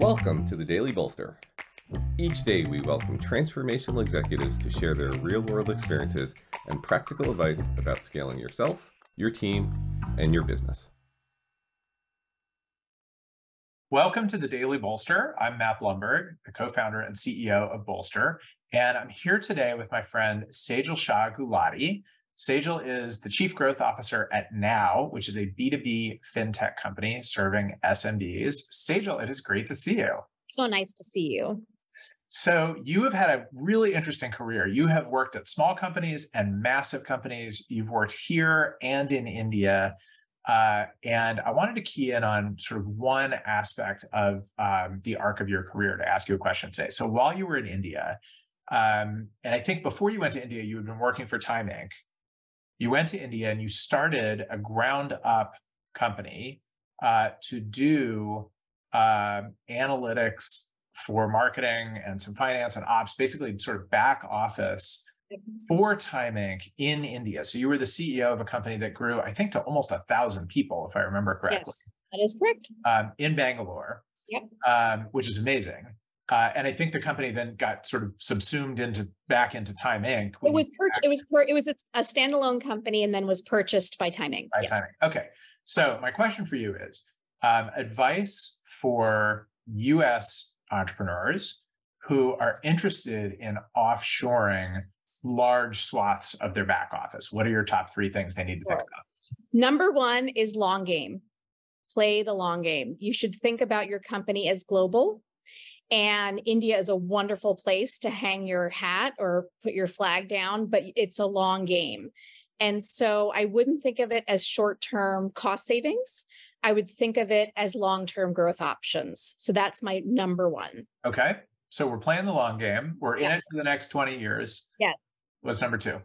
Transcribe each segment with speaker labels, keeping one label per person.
Speaker 1: Welcome to the Daily Bolster. Each day, we welcome transformational executives to share their real world experiences and practical advice about scaling yourself, your team, and your business.
Speaker 2: Welcome to the Daily Bolster. I'm Matt Blumberg, the co founder and CEO of Bolster. And I'm here today with my friend Sejal Shah Gulati. Sejal is the Chief Growth Officer at Now, which is a B2B fintech company serving SMBs. Sejal, it is great to see you.
Speaker 3: So nice to see you.
Speaker 2: So, you have had a really interesting career. You have worked at small companies and massive companies. You've worked here and in India. Uh, and I wanted to key in on sort of one aspect of um, the arc of your career to ask you a question today. So, while you were in India, um, and I think before you went to India, you had been working for Time Inc. You went to India and you started a ground up company uh, to do uh, analytics for marketing and some finance and ops, basically sort of back office for Time Inc. in India. So you were the CEO of a company that grew, I think, to almost a thousand people, if I remember correctly.
Speaker 3: Yes, that is correct.
Speaker 2: Um, in Bangalore,
Speaker 3: yep.
Speaker 2: um, which is amazing. Uh, and I think the company then got sort of subsumed into back into Time Inc.
Speaker 3: It was purchased. It was per- it was a standalone company and then was purchased by Time Inc.
Speaker 2: By yeah. Time Inc. Okay. So my question for you is um, advice for U.S. entrepreneurs who are interested in offshoring large swaths of their back office? What are your top three things they need to think about?
Speaker 3: Number one is long game. Play the long game. You should think about your company as global. And India is a wonderful place to hang your hat or put your flag down, but it's a long game. And so I wouldn't think of it as short term cost savings. I would think of it as long term growth options. So that's my number one.
Speaker 2: Okay. So we're playing the long game. We're yes. in it for the next 20 years.
Speaker 3: Yes.
Speaker 2: What's number two?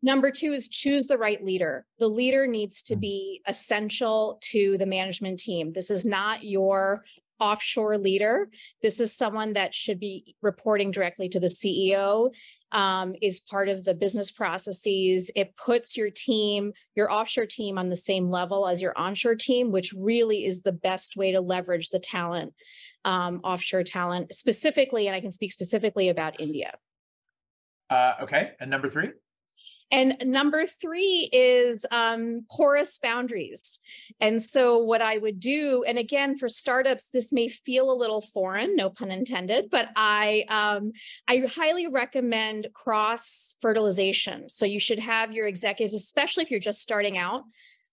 Speaker 3: Number two is choose the right leader. The leader needs to mm. be essential to the management team. This is not your offshore leader. This is someone that should be reporting directly to the CEO, um, is part of the business processes. It puts your team, your offshore team, on the same level as your onshore team, which really is the best way to leverage the talent, um, offshore talent specifically. And I can speak specifically about India.
Speaker 2: Uh, okay. And number three?
Speaker 3: And number three is um, porous boundaries. And so, what I would do, and again, for startups, this may feel a little foreign, no pun intended, but I um, I highly recommend cross fertilization. So you should have your executives, especially if you're just starting out,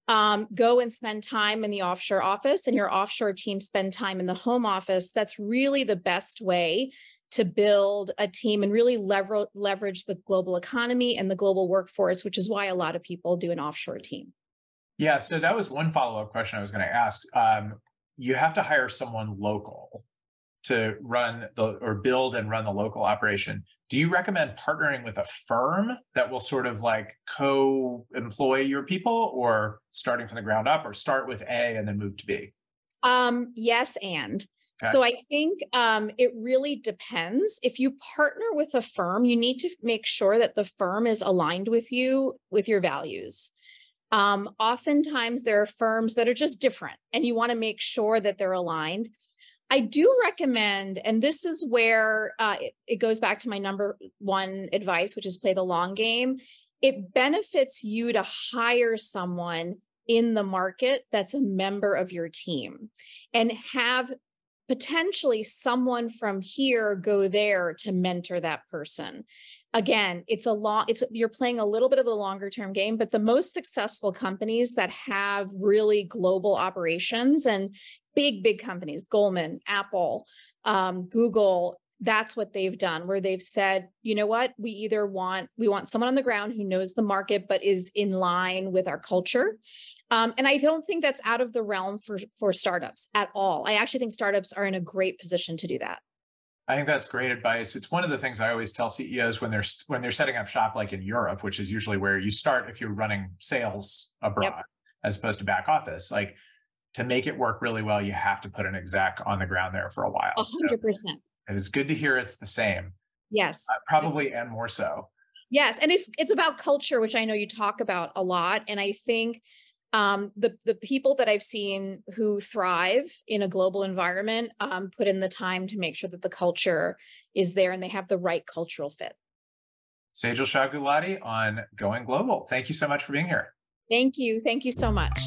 Speaker 3: um, go and spend time in the offshore office, and your offshore team spend time in the home office. That's really the best way to build a team and really lever- leverage the global economy and the global workforce, which is why a lot of people do an offshore team.
Speaker 2: Yeah, so that was one follow up question I was going to ask. Um, you have to hire someone local to run the or build and run the local operation. Do you recommend partnering with a firm that will sort of like co employ your people or starting from the ground up or start with A and then move to B?
Speaker 3: Um, yes, and Okay. So I think um, it really depends. If you partner with a firm, you need to make sure that the firm is aligned with you with your values. Um, oftentimes, there are firms that are just different, and you want to make sure that they're aligned. I do recommend, and this is where uh, it, it goes back to my number one advice, which is play the long game. It benefits you to hire someone in the market that's a member of your team and have potentially someone from here go there to mentor that person again it's a long it's you're playing a little bit of a longer term game but the most successful companies that have really global operations and big big companies goldman apple um, google that's what they've done where they've said you know what we either want we want someone on the ground who knows the market but is in line with our culture um, and i don't think that's out of the realm for for startups at all i actually think startups are in a great position to do that
Speaker 2: I think that's great advice. It's one of the things I always tell CEOs when they're when they're setting up shop, like in Europe, which is usually where you start if you're running sales abroad, yep. as opposed to back office. Like to make it work really well, you have to put an exec on the ground there for a while.
Speaker 3: hundred percent.
Speaker 2: And it's good to hear it's the same.
Speaker 3: Yes.
Speaker 2: Uh, probably and more so.
Speaker 3: Yes, and it's it's about culture, which I know you talk about a lot, and I think um, the the people that I've seen who thrive in a global environment um, put in the time to make sure that the culture is there and they have the right cultural fit.
Speaker 2: Sejal Shah Gulati on Going Global. Thank you so much for being here.
Speaker 3: Thank you. Thank you so much.